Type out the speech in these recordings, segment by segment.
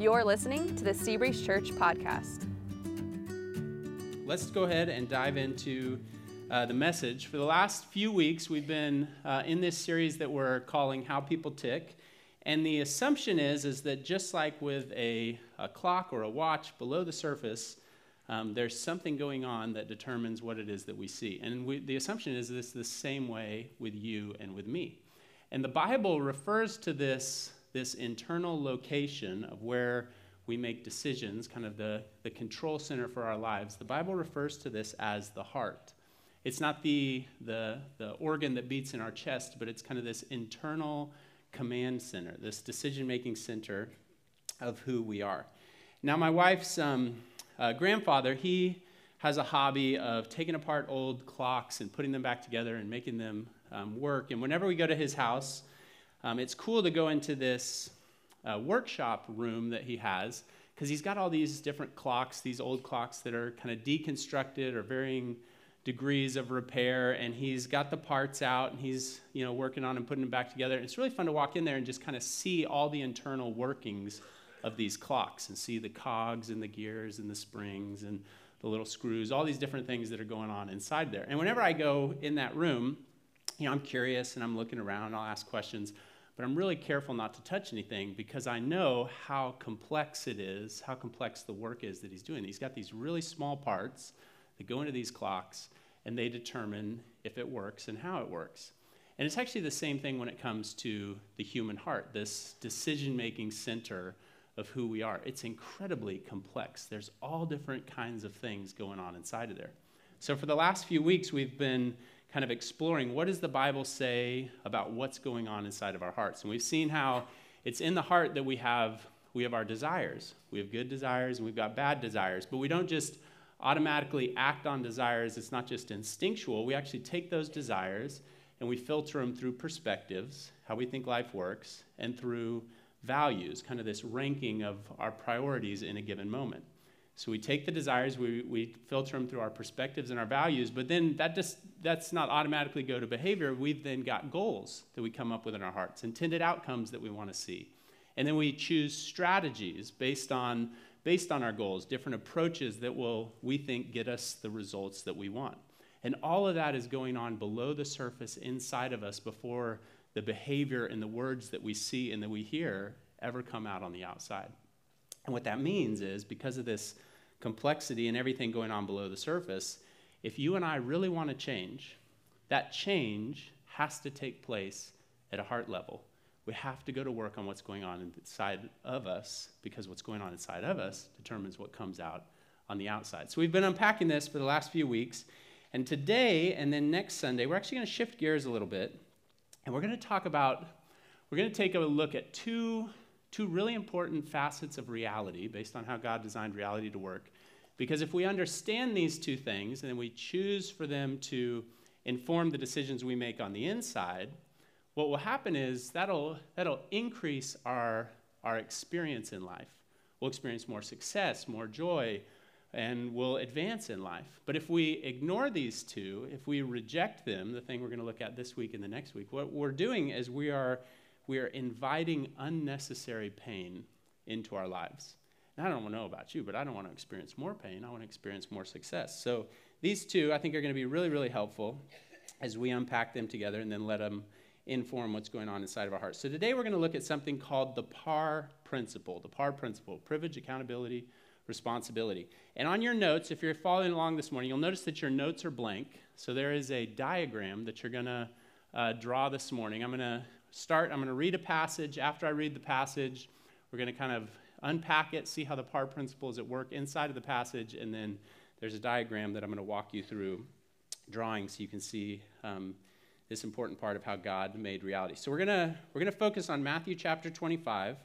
You're listening to the Seabreeze Church podcast. Let's go ahead and dive into uh, the message. For the last few weeks, we've been uh, in this series that we're calling How People Tick. And the assumption is, is that just like with a, a clock or a watch below the surface, um, there's something going on that determines what it is that we see. And we, the assumption is this the same way with you and with me. And the Bible refers to this, this internal location of where we make decisions, kind of the, the control center for our lives. The Bible refers to this as the heart. It's not the, the, the organ that beats in our chest, but it's kind of this internal command center, this decision making center of who we are. Now, my wife's um, uh, grandfather, he has a hobby of taking apart old clocks and putting them back together and making them um, work. And whenever we go to his house, um, it's cool to go into this uh, workshop room that he has because he's got all these different clocks, these old clocks that are kind of deconstructed or varying degrees of repair and he's got the parts out and he's you know working on and putting them back together. And it's really fun to walk in there and just kind of see all the internal workings of these clocks and see the cogs and the gears and the springs and the little screws all these different things that are going on inside there. And whenever i go in that room you know i'm curious and i'm looking around i'll ask questions but i'm really careful not to touch anything because i know how complex it is how complex the work is that he's doing he's got these really small parts that go into these clocks and they determine if it works and how it works. And it's actually the same thing when it comes to the human heart, this decision making center of who we are. It's incredibly complex. There's all different kinds of things going on inside of there. So, for the last few weeks, we've been kind of exploring what does the Bible say about what's going on inside of our hearts. And we've seen how it's in the heart that we have we have our desires. We have good desires and we've got bad desires, but we don't just automatically act on desires. It's not just instinctual. We actually take those desires and we filter them through perspectives, how we think life works, and through values, kind of this ranking of our priorities in a given moment. So we take the desires, we, we filter them through our perspectives and our values, but then that just that's not automatically go to behavior. We've then got goals that we come up with in our hearts, intended outcomes that we want to see. And then we choose strategies based on based on our goals, different approaches that will, we think, get us the results that we want. And all of that is going on below the surface inside of us before the behavior and the words that we see and that we hear ever come out on the outside. And what that means is because of this complexity and everything going on below the surface, if you and I really want to change, that change has to take place at a heart level we have to go to work on what's going on inside of us because what's going on inside of us determines what comes out on the outside. So we've been unpacking this for the last few weeks. And today and then next Sunday, we're actually going to shift gears a little bit. And we're going to talk about, we're going to take a look at two, two really important facets of reality based on how God designed reality to work. Because if we understand these two things and then we choose for them to inform the decisions we make on the inside, what will happen is that'll, that'll increase our, our experience in life. We'll experience more success, more joy, and we'll advance in life. But if we ignore these two, if we reject them, the thing we're going to look at this week and the next week, what we're doing is we are, we are inviting unnecessary pain into our lives. And I don't know about you, but I don't want to experience more pain. I want to experience more success. So these two, I think, are going to be really, really helpful as we unpack them together and then let them inform what's going on inside of our hearts. So today we're going to look at something called the PAR principle. The PAR principle privilege, accountability, responsibility. And on your notes, if you're following along this morning, you'll notice that your notes are blank. So there is a diagram that you're going to uh, draw this morning. I'm going to start, I'm going to read a passage. After I read the passage, we're going to kind of unpack it, see how the PAR principle is at work inside of the passage, and then there's a diagram that I'm going to walk you through drawing so you can see. Um, this important part of how God made reality. So we're gonna we're gonna focus on Matthew chapter 25.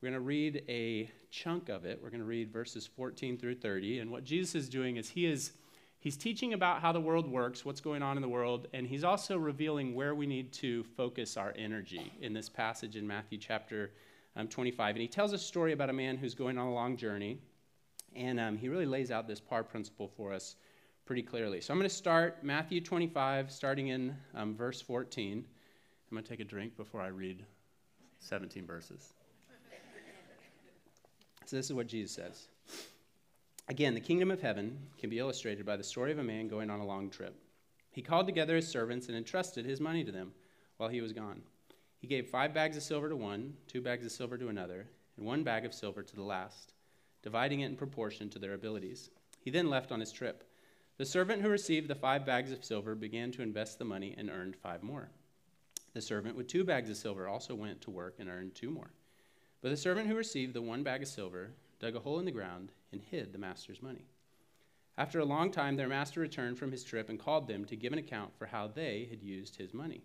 We're gonna read a chunk of it. We're gonna read verses 14 through 30. And what Jesus is doing is he is he's teaching about how the world works, what's going on in the world, and he's also revealing where we need to focus our energy in this passage in Matthew chapter um, 25. And he tells a story about a man who's going on a long journey, and um, he really lays out this par principle for us pretty clearly. So I'm going to start Matthew 25, starting in um, verse 14. I'm going to take a drink before I read 17 verses. So, this is what Jesus says. Again, the kingdom of heaven can be illustrated by the story of a man going on a long trip. He called together his servants and entrusted his money to them while he was gone. He gave five bags of silver to one, two bags of silver to another, and one bag of silver to the last, dividing it in proportion to their abilities. He then left on his trip. The servant who received the five bags of silver began to invest the money and earned five more. The servant with two bags of silver also went to work and earned two more. But the servant who received the one bag of silver dug a hole in the ground and hid the master's money. After a long time, their master returned from his trip and called them to give an account for how they had used his money.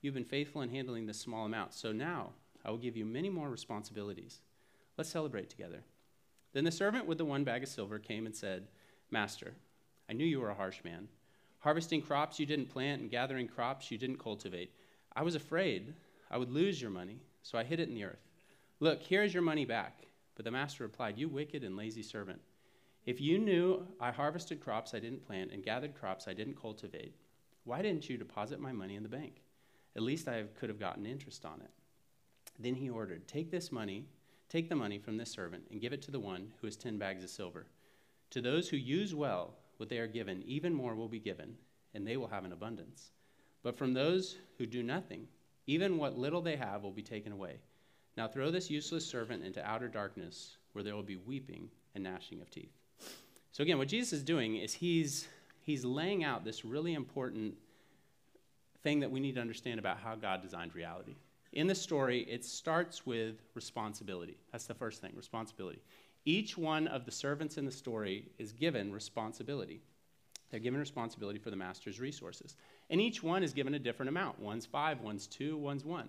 You've been faithful in handling this small amount, so now I will give you many more responsibilities. Let's celebrate together. Then the servant with the one bag of silver came and said, Master, I knew you were a harsh man, harvesting crops you didn't plant and gathering crops you didn't cultivate. I was afraid I would lose your money, so I hid it in the earth. Look, here is your money back. But the master replied, You wicked and lazy servant. If you knew I harvested crops I didn't plant and gathered crops I didn't cultivate, why didn't you deposit my money in the bank? At least I could have gotten interest on it. Then he ordered, Take this money, take the money from this servant, and give it to the one who has ten bags of silver. To those who use well what they are given, even more will be given, and they will have an abundance. But from those who do nothing, even what little they have will be taken away. Now throw this useless servant into outer darkness, where there will be weeping and gnashing of teeth. So again, what Jesus is doing is he's he's laying out this really important thing that we need to understand about how God designed reality. In the story, it starts with responsibility. That's the first thing, responsibility. Each one of the servants in the story is given responsibility. They're given responsibility for the master's resources. And each one is given a different amount. One's five, one's two, one's one.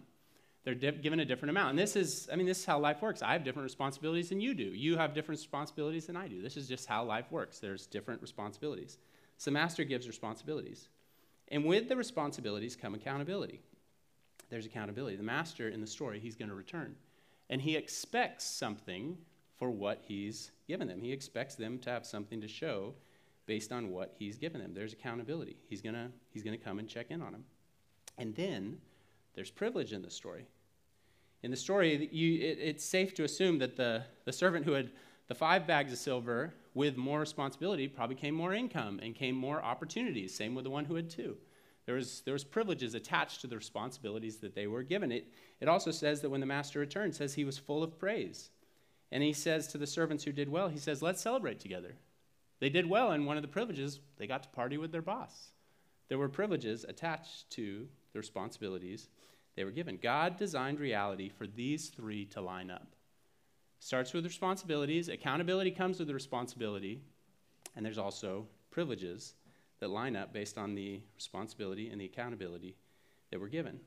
They're di- given a different amount. And this is, I mean, this is how life works. I have different responsibilities than you do. You have different responsibilities than I do. This is just how life works. There's different responsibilities. So, master gives responsibilities. And with the responsibilities come accountability. There's accountability. The master in the story, he's going to return. And he expects something for what he's given them. He expects them to have something to show based on what he's given them. There's accountability. He's going to he's going to come and check in on them. And then there's privilege in the story. In the story, you, it, it's safe to assume that the, the servant who had the five bags of silver with more responsibility probably came more income and came more opportunities. Same with the one who had two. There was, there was privileges attached to the responsibilities that they were given. It, it also says that when the master returned, says he was full of praise. And he says to the servants who did well, he says, let's celebrate together. They did well, and one of the privileges, they got to party with their boss. There were privileges attached to the responsibilities they were given. God designed reality for these three to line up. Starts with responsibilities, accountability comes with the responsibility, and there's also privileges that line up based on the responsibility and the accountability that we're given.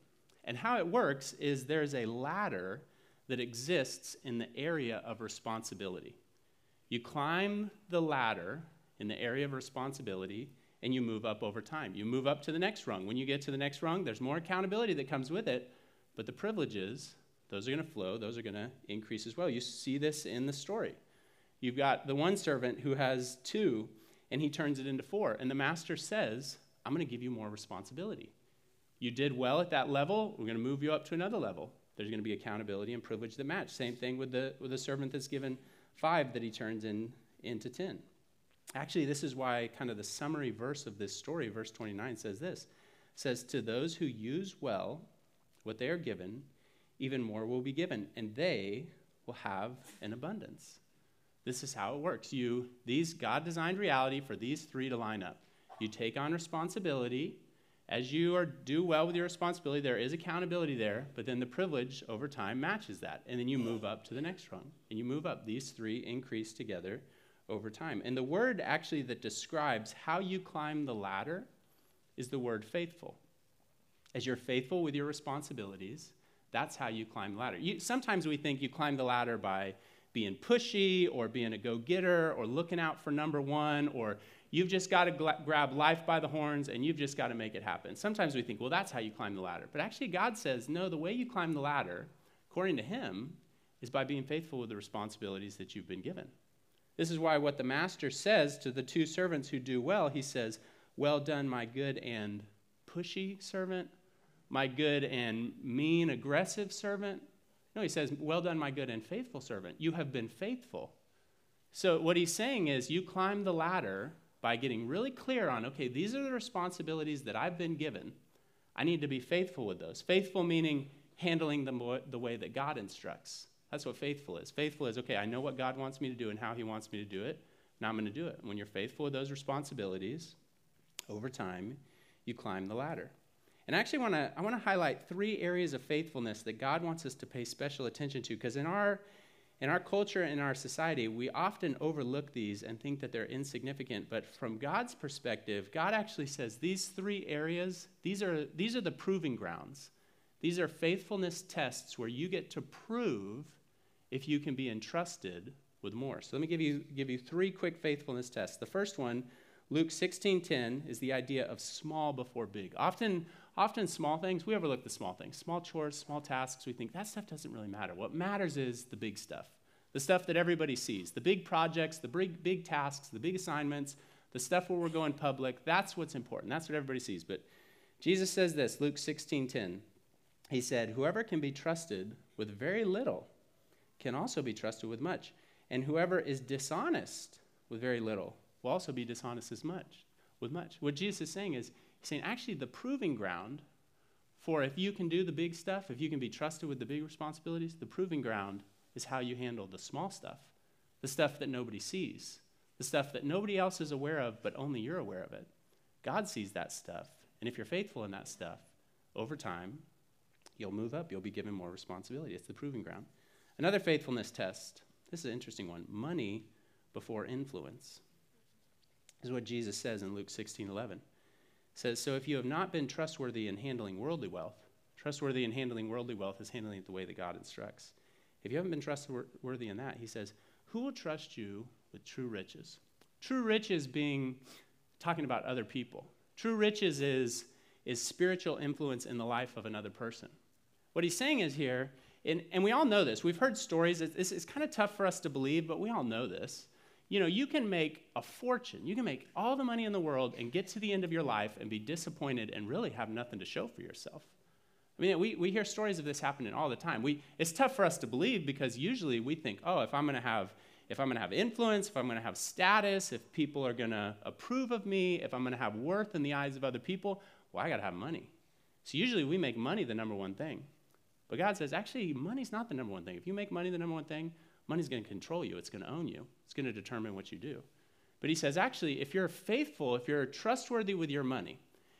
And how it works is there's a ladder that exists in the area of responsibility. You climb the ladder in the area of responsibility and you move up over time. You move up to the next rung. When you get to the next rung, there's more accountability that comes with it, but the privileges, those are going to flow, those are going to increase as well. You see this in the story. You've got the one servant who has two, and he turns it into four. And the master says, I'm going to give you more responsibility. You did well at that level, we're going to move you up to another level. There's going to be accountability and privilege that match. Same thing with the, with the servant that's given five that he turns in, into ten. Actually, this is why kind of the summary verse of this story, verse 29, says this. Says, To those who use well what they are given, even more will be given, and they will have an abundance. This is how it works. You these God designed reality for these three to line up. You take on responsibility. As you are do well with your responsibility, there is accountability there, but then the privilege over time matches that. And then you move up to the next rung. And you move up. These three increase together over time. And the word actually that describes how you climb the ladder is the word faithful. As you're faithful with your responsibilities, that's how you climb the ladder. You, sometimes we think you climb the ladder by being pushy or being a go getter or looking out for number one or you've just got to grab life by the horns and you've just got to make it happen. Sometimes we think, well, that's how you climb the ladder. But actually, God says, no, the way you climb the ladder, according to Him, is by being faithful with the responsibilities that you've been given. This is why what the master says to the two servants who do well, he says, Well done, my good and pushy servant, my good and mean, aggressive servant. No, he says, Well done, my good and faithful servant. You have been faithful. So, what he's saying is, you climb the ladder by getting really clear on, okay, these are the responsibilities that I've been given. I need to be faithful with those. Faithful meaning handling them the way that God instructs. That's what faithful is. Faithful is, okay, I know what God wants me to do and how He wants me to do it. Now I'm going to do it. When you're faithful with those responsibilities, over time, you climb the ladder. And I actually want to I want to highlight three areas of faithfulness that God wants us to pay special attention to because in our in our culture in our society, we often overlook these and think that they're insignificant, but from God's perspective, God actually says these three areas, these are these are the proving grounds. These are faithfulness tests where you get to prove if you can be entrusted with more. So let me give you, give you three quick faithfulness tests. The first one, Luke 16:10, is the idea of small before big. Often, often small things, we overlook the small things, small chores, small tasks. We think that stuff doesn't really matter. What matters is the big stuff, the stuff that everybody sees, the big projects, the big, big tasks, the big assignments, the stuff where we're going public. That's what's important. That's what everybody sees. But Jesus says this, Luke 16:10. He said, "Whoever can be trusted with very little." can also be trusted with much. And whoever is dishonest with very little will also be dishonest as much with much. What Jesus is saying is, he's saying actually the proving ground for if you can do the big stuff, if you can be trusted with the big responsibilities, the proving ground is how you handle the small stuff, the stuff that nobody sees, the stuff that nobody else is aware of, but only you're aware of it. God sees that stuff. And if you're faithful in that stuff, over time, you'll move up. You'll be given more responsibility. It's the proving ground. Another faithfulness test. This is an interesting one. Money before influence. Is what Jesus says in Luke 16 11. Says, So if you have not been trustworthy in handling worldly wealth, trustworthy in handling worldly wealth is handling it the way that God instructs. If you haven't been trustworthy in that, he says, Who will trust you with true riches? True riches being talking about other people. True riches is, is spiritual influence in the life of another person. What he's saying is here and, and we all know this. We've heard stories. It's, it's kind of tough for us to believe, but we all know this. You know, you can make a fortune. You can make all the money in the world and get to the end of your life and be disappointed and really have nothing to show for yourself. I mean, we, we hear stories of this happening all the time. We, it's tough for us to believe because usually we think, oh, if I'm going to have if I'm going to have influence, if I'm going to have status, if people are going to approve of me, if I'm going to have worth in the eyes of other people, well, I got to have money. So usually we make money the number one thing. But God says, actually, money's not the number one thing. If you make money the number one thing, money's going to control you, it's going to own you, it's going to determine what you do. But he says, actually, if you're faithful, if you're trustworthy with your money,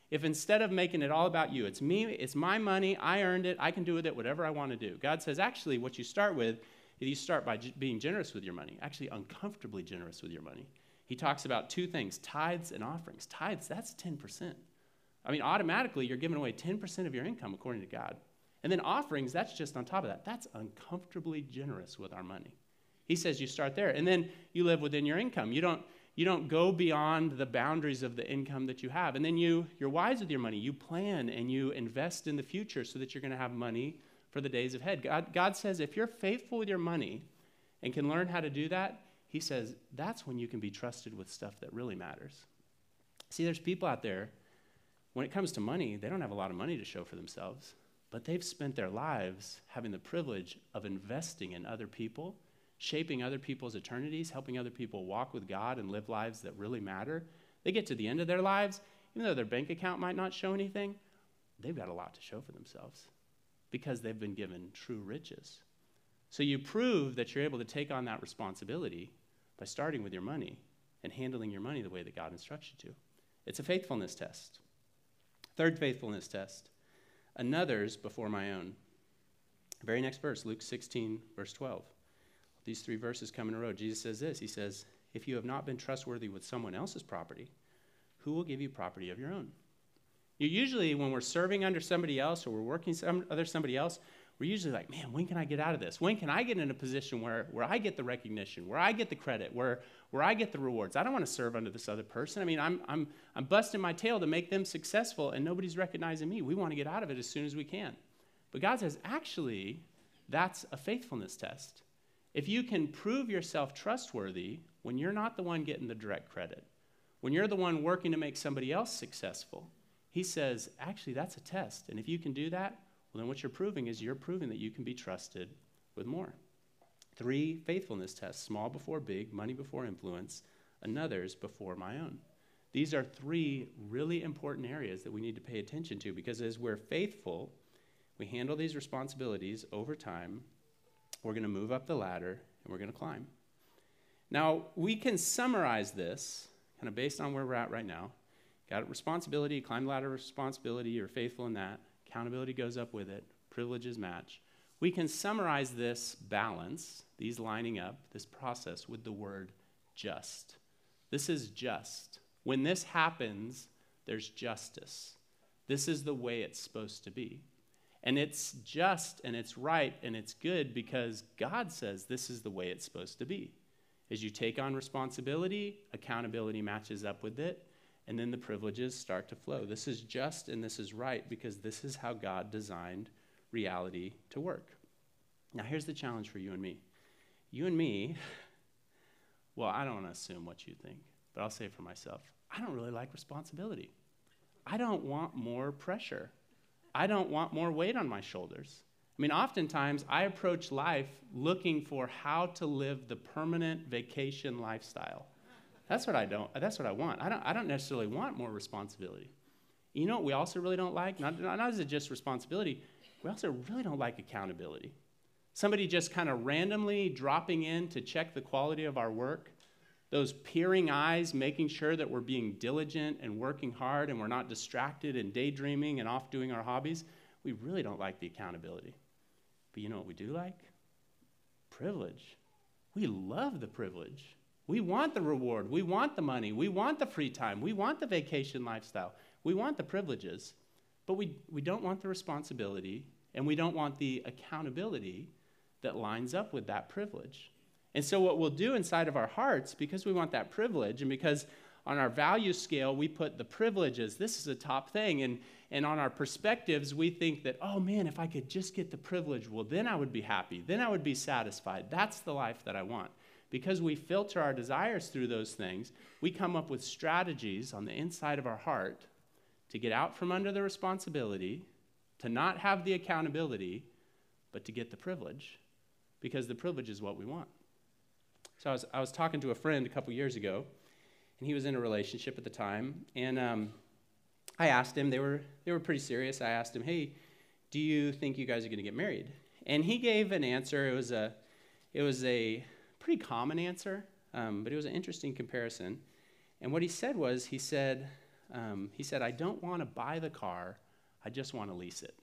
if instead of making it all about you, it's me, it's my money, I earned it, I can do with it whatever I want to do. God says, actually, what you start with is you start by being generous with your money, actually uncomfortably generous with your money. He talks about two things tithes and offerings. Tithes, that's 10%. I mean, automatically, you're giving away 10% of your income according to God. And then offerings, that's just on top of that. That's uncomfortably generous with our money. He says you start there. And then you live within your income. You don't, you don't go beyond the boundaries of the income that you have. And then you, you're wise with your money. You plan and you invest in the future so that you're going to have money for the days ahead. God, God says if you're faithful with your money and can learn how to do that, He says that's when you can be trusted with stuff that really matters. See, there's people out there, when it comes to money, they don't have a lot of money to show for themselves but they've spent their lives having the privilege of investing in other people, shaping other people's eternities, helping other people walk with God and live lives that really matter. They get to the end of their lives, even though their bank account might not show anything, they've got a lot to show for themselves because they've been given true riches. So you prove that you're able to take on that responsibility by starting with your money and handling your money the way that God instructs you to. It's a faithfulness test. Third faithfulness test another's before my own. Very next verse, Luke 16, verse 12. These three verses come in a row. Jesus says this He says, If you have not been trustworthy with someone else's property, who will give you property of your own? You usually, when we're serving under somebody else or we're working some, under somebody else, we're usually like, man, when can I get out of this? When can I get in a position where, where I get the recognition, where I get the credit, where, where I get the rewards? I don't want to serve under this other person. I mean, I'm, I'm, I'm busting my tail to make them successful, and nobody's recognizing me. We want to get out of it as soon as we can. But God says, actually, that's a faithfulness test. If you can prove yourself trustworthy when you're not the one getting the direct credit, when you're the one working to make somebody else successful, he says, actually, that's a test. And if you can do that, well, then what you're proving is you're proving that you can be trusted with more. Three faithfulness tests small before big, money before influence, another's before my own. These are three really important areas that we need to pay attention to because as we're faithful, we handle these responsibilities over time, we're going to move up the ladder and we're going to climb. Now, we can summarize this kind of based on where we're at right now. Got responsibility, climb the ladder responsibility, you're faithful in that. Accountability goes up with it, privileges match. We can summarize this balance, these lining up, this process with the word just. This is just. When this happens, there's justice. This is the way it's supposed to be. And it's just and it's right and it's good because God says this is the way it's supposed to be. As you take on responsibility, accountability matches up with it, and then the privileges start to flow. This is just and this is right because this is how God designed reality to work. Now, here's the challenge for you and me. You and me, well, I don't want to assume what you think, but I'll say for myself I don't really like responsibility. I don't want more pressure. I don't want more weight on my shoulders. I mean, oftentimes I approach life looking for how to live the permanent vacation lifestyle. That's what I don't. That's what I want. I don't. I don't necessarily want more responsibility. You know what we also really don't like? Not, not, is it just responsibility. We also really don't like accountability. Somebody just kind of randomly dropping in to check the quality of our work. Those peering eyes, making sure that we're being diligent and working hard and we're not distracted and daydreaming and off doing our hobbies. We really don't like the accountability. But you know what we do like? Privilege. We love the privilege. We want the reward. We want the money. We want the free time. We want the vacation lifestyle. We want the privileges. But we, we don't want the responsibility and we don't want the accountability that lines up with that privilege. And so, what we'll do inside of our hearts, because we want that privilege, and because on our value scale we put the privileges, this is a top thing, and, and on our perspectives we think that, oh man, if I could just get the privilege, well, then I would be happy, then I would be satisfied. That's the life that I want because we filter our desires through those things, we come up with strategies on the inside of our heart to get out from under the responsibility, to not have the accountability, but to get the privilege, because the privilege is what we want. So I was, I was talking to a friend a couple years ago, and he was in a relationship at the time, and um, I asked him, they were, they were pretty serious. I asked him, hey, do you think you guys are going to get married? And he gave an answer. It was a, it was a pretty common answer, um, but it was an interesting comparison. And what he said was, he said, um, he said, I don't want to buy the car, I just want to lease it.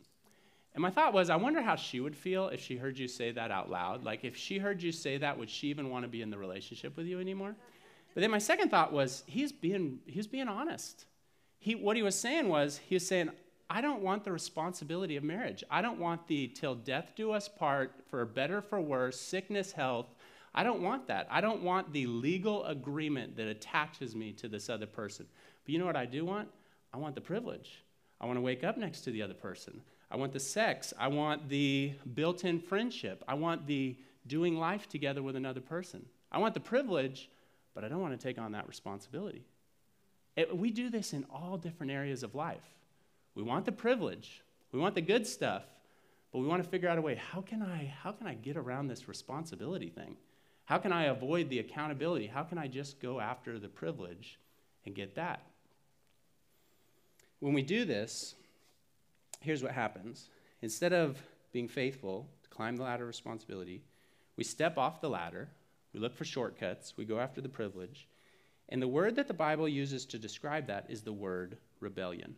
And my thought was, I wonder how she would feel if she heard you say that out loud. Like, if she heard you say that, would she even want to be in the relationship with you anymore? But then my second thought was, he's being, he's being honest. He, what he was saying was, he was saying, I don't want the responsibility of marriage. I don't want the till death do us part, for better, for worse, sickness, health, I don't want that. I don't want the legal agreement that attaches me to this other person. But you know what I do want? I want the privilege. I want to wake up next to the other person. I want the sex. I want the built in friendship. I want the doing life together with another person. I want the privilege, but I don't want to take on that responsibility. It, we do this in all different areas of life. We want the privilege, we want the good stuff, but we want to figure out a way how can I, how can I get around this responsibility thing? How can I avoid the accountability? How can I just go after the privilege and get that? When we do this, here's what happens. Instead of being faithful to climb the ladder of responsibility, we step off the ladder, we look for shortcuts, we go after the privilege. And the word that the Bible uses to describe that is the word rebellion.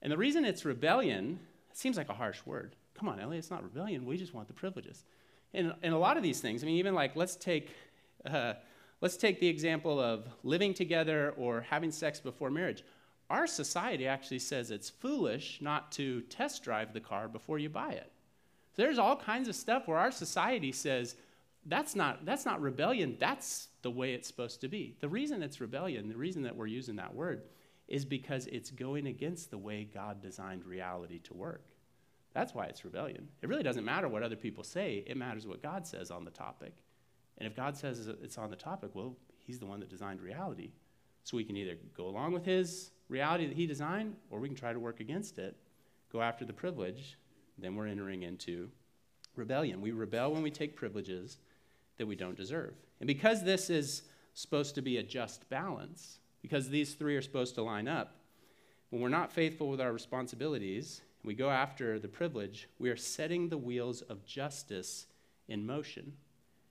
And the reason it's rebellion, it seems like a harsh word. Come on, Ellie, it's not rebellion. We just want the privileges And, in a lot of these things. I mean, even like let's take uh, let's take the example of living together or having sex before marriage. Our society actually says it's foolish not to test drive the car before you buy it. There's all kinds of stuff where our society says, that's not, that's not rebellion, that's the way it's supposed to be. The reason it's rebellion, the reason that we're using that word, is because it's going against the way God designed reality to work. That's why it's rebellion. It really doesn't matter what other people say, it matters what God says on the topic. And if God says it's on the topic, well, He's the one that designed reality. So we can either go along with His reality that He designed, or we can try to work against it, go after the privilege, then we're entering into rebellion. We rebel when we take privileges that we don't deserve. And because this is supposed to be a just balance, because these three are supposed to line up, when we're not faithful with our responsibilities, we go after the privilege, we are setting the wheels of justice in motion.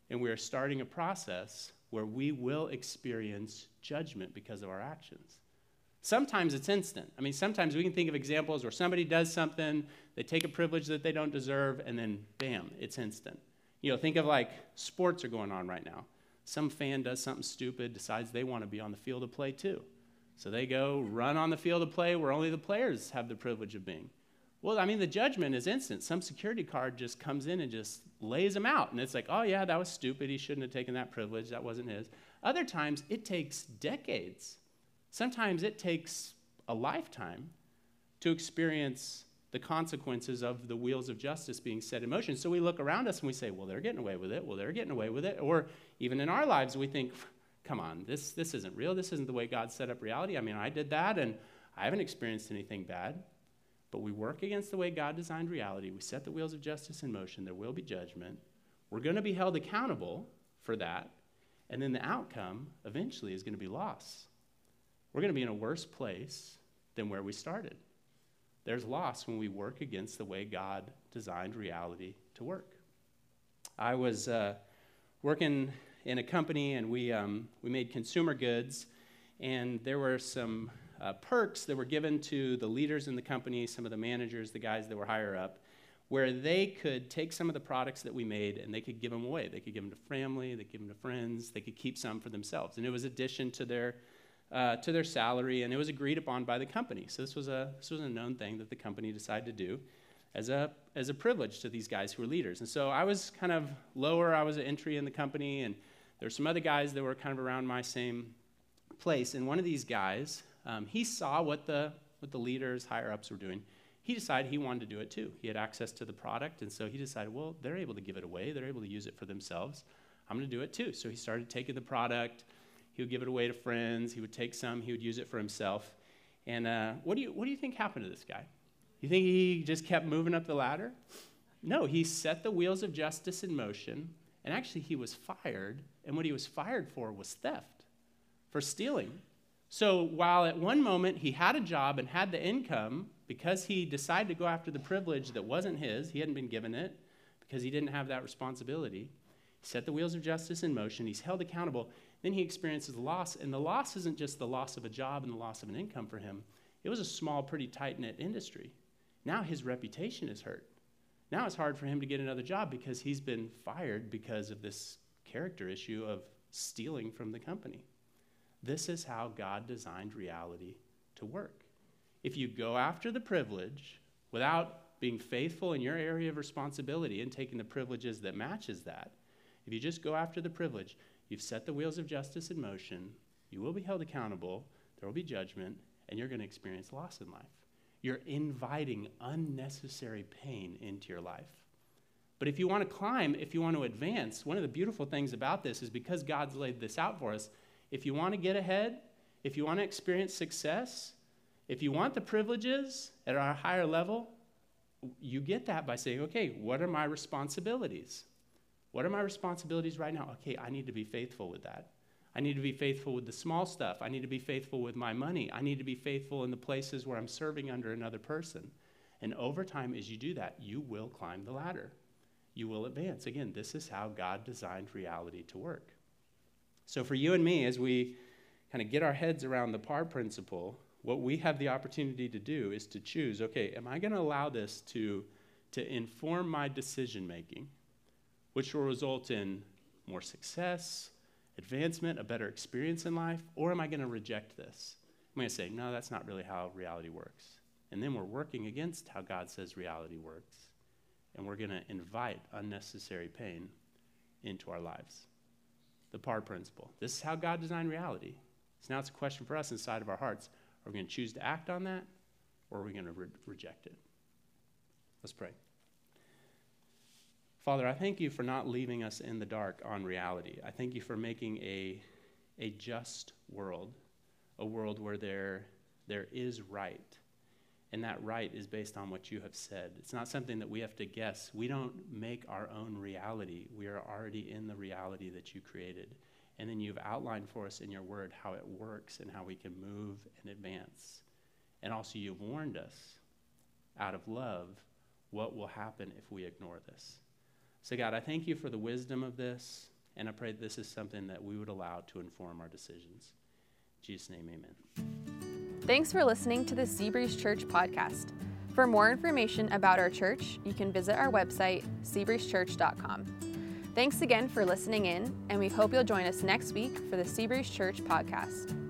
And we are starting a process where we will experience judgment because of our actions. Sometimes it's instant. I mean, sometimes we can think of examples where somebody does something, they take a privilege that they don't deserve, and then bam, it's instant. You know, think of like sports are going on right now. Some fan does something stupid, decides they want to be on the field of play too. So they go run on the field of play where only the players have the privilege of being. Well, I mean, the judgment is instant. Some security guard just comes in and just lays him out. And it's like, oh, yeah, that was stupid. He shouldn't have taken that privilege. That wasn't his. Other times, it takes decades Sometimes it takes a lifetime to experience the consequences of the wheels of justice being set in motion. So we look around us and we say, well, they're getting away with it. Well, they're getting away with it. Or even in our lives, we think, come on, this, this isn't real. This isn't the way God set up reality. I mean, I did that and I haven't experienced anything bad. But we work against the way God designed reality. We set the wheels of justice in motion. There will be judgment. We're going to be held accountable for that. And then the outcome eventually is going to be loss we're going to be in a worse place than where we started. There's loss when we work against the way God designed reality to work. I was uh, working in a company and we, um, we made consumer goods, and there were some uh, perks that were given to the leaders in the company, some of the managers, the guys that were higher up, where they could take some of the products that we made and they could give them away. They could give them to family, they could give them to friends, they could keep some for themselves. And it was addition to their uh, to their salary, and it was agreed upon by the company. So this was a this was a known thing that the company decided to do as a as a privilege to these guys who were leaders. And so I was kind of lower. I was an entry in the company, and there were some other guys that were kind of around my same place. And one of these guys, um, he saw what the what the leaders, higher ups were doing. He decided he wanted to do it too. He had access to the product, and so he decided, well, they're able to give it away. They're able to use it for themselves. I'm going to do it too. So he started taking the product he would give it away to friends. He would take some. He would use it for himself. And uh, what, do you, what do you think happened to this guy? You think he just kept moving up the ladder? No, he set the wheels of justice in motion. And actually, he was fired. And what he was fired for was theft, for stealing. So while at one moment he had a job and had the income, because he decided to go after the privilege that wasn't his, he hadn't been given it, because he didn't have that responsibility, he set the wheels of justice in motion. He's held accountable. Then he experiences loss, and the loss isn't just the loss of a job and the loss of an income for him. It was a small, pretty tight knit industry. Now his reputation is hurt. Now it's hard for him to get another job because he's been fired because of this character issue of stealing from the company. This is how God designed reality to work. If you go after the privilege without being faithful in your area of responsibility and taking the privileges that matches that, if you just go after the privilege, You've set the wheels of justice in motion. You will be held accountable. There will be judgment, and you're going to experience loss in life. You're inviting unnecessary pain into your life. But if you want to climb, if you want to advance, one of the beautiful things about this is because God's laid this out for us, if you want to get ahead, if you want to experience success, if you want the privileges at our higher level, you get that by saying, okay, what are my responsibilities? What are my responsibilities right now? Okay, I need to be faithful with that. I need to be faithful with the small stuff. I need to be faithful with my money. I need to be faithful in the places where I'm serving under another person. And over time, as you do that, you will climb the ladder. You will advance. Again, this is how God designed reality to work. So, for you and me, as we kind of get our heads around the PAR principle, what we have the opportunity to do is to choose okay, am I going to allow this to, to inform my decision making? Which will result in more success, advancement, a better experience in life? Or am I going to reject this? I'm going to say, no, that's not really how reality works. And then we're working against how God says reality works. and we're going to invite unnecessary pain into our lives. The PAR principle. This is how God designed reality. So now it's a question for us inside of our hearts. Are we going to choose to act on that, or are we going to re- reject it? Let's pray. Father, I thank you for not leaving us in the dark on reality. I thank you for making a, a just world, a world where there, there is right. And that right is based on what you have said. It's not something that we have to guess. We don't make our own reality. We are already in the reality that you created. And then you've outlined for us in your word how it works and how we can move and advance. And also, you've warned us out of love what will happen if we ignore this. So, God, I thank you for the wisdom of this, and I pray this is something that we would allow to inform our decisions. In Jesus' name, amen. Thanks for listening to the Seabreeze Church podcast. For more information about our church, you can visit our website, seabreezechurch.com. Thanks again for listening in, and we hope you'll join us next week for the Seabreeze Church podcast.